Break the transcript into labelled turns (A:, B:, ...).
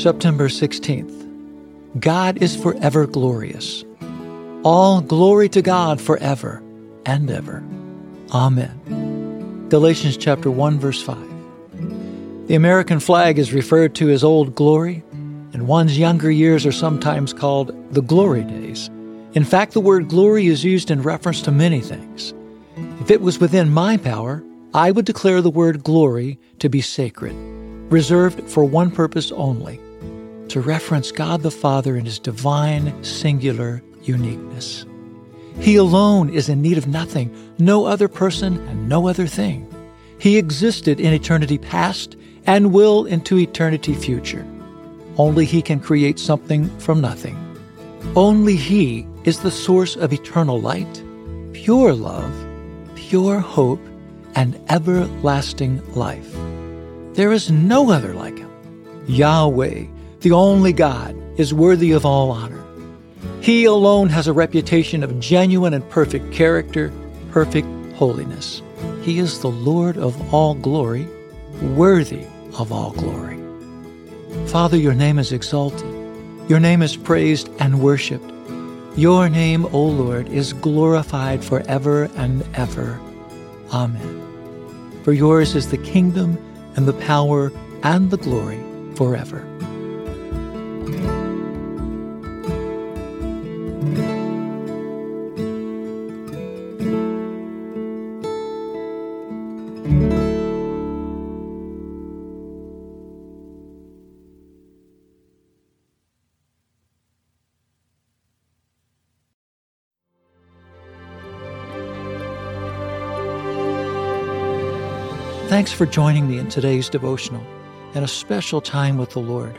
A: September 16th. God is forever glorious. All glory to God forever and ever. Amen. Galatians chapter 1 verse 5. The American flag is referred to as Old Glory, and one's younger years are sometimes called the glory days. In fact, the word glory is used in reference to many things. If it was within my power, I would declare the word glory to be sacred, reserved for one purpose only to reference God the Father in his divine, singular uniqueness. He alone is in need of nothing, no other person, and no other thing. He existed in eternity past and will into eternity future. Only He can create something from nothing. Only He is the source of eternal light, pure love, pure hope, and everlasting life. There is no other like Him. Yahweh, the only God, is worthy of all honor. He alone has a reputation of genuine and perfect character, perfect holiness. He is the Lord of all glory, worthy of all glory. Father, your name is exalted. Your name is praised and worshiped. Your name, O Lord, is glorified forever and ever. Amen. For yours is the kingdom and the power and the glory forever. Thanks for joining me in today's devotional and a special time with the Lord.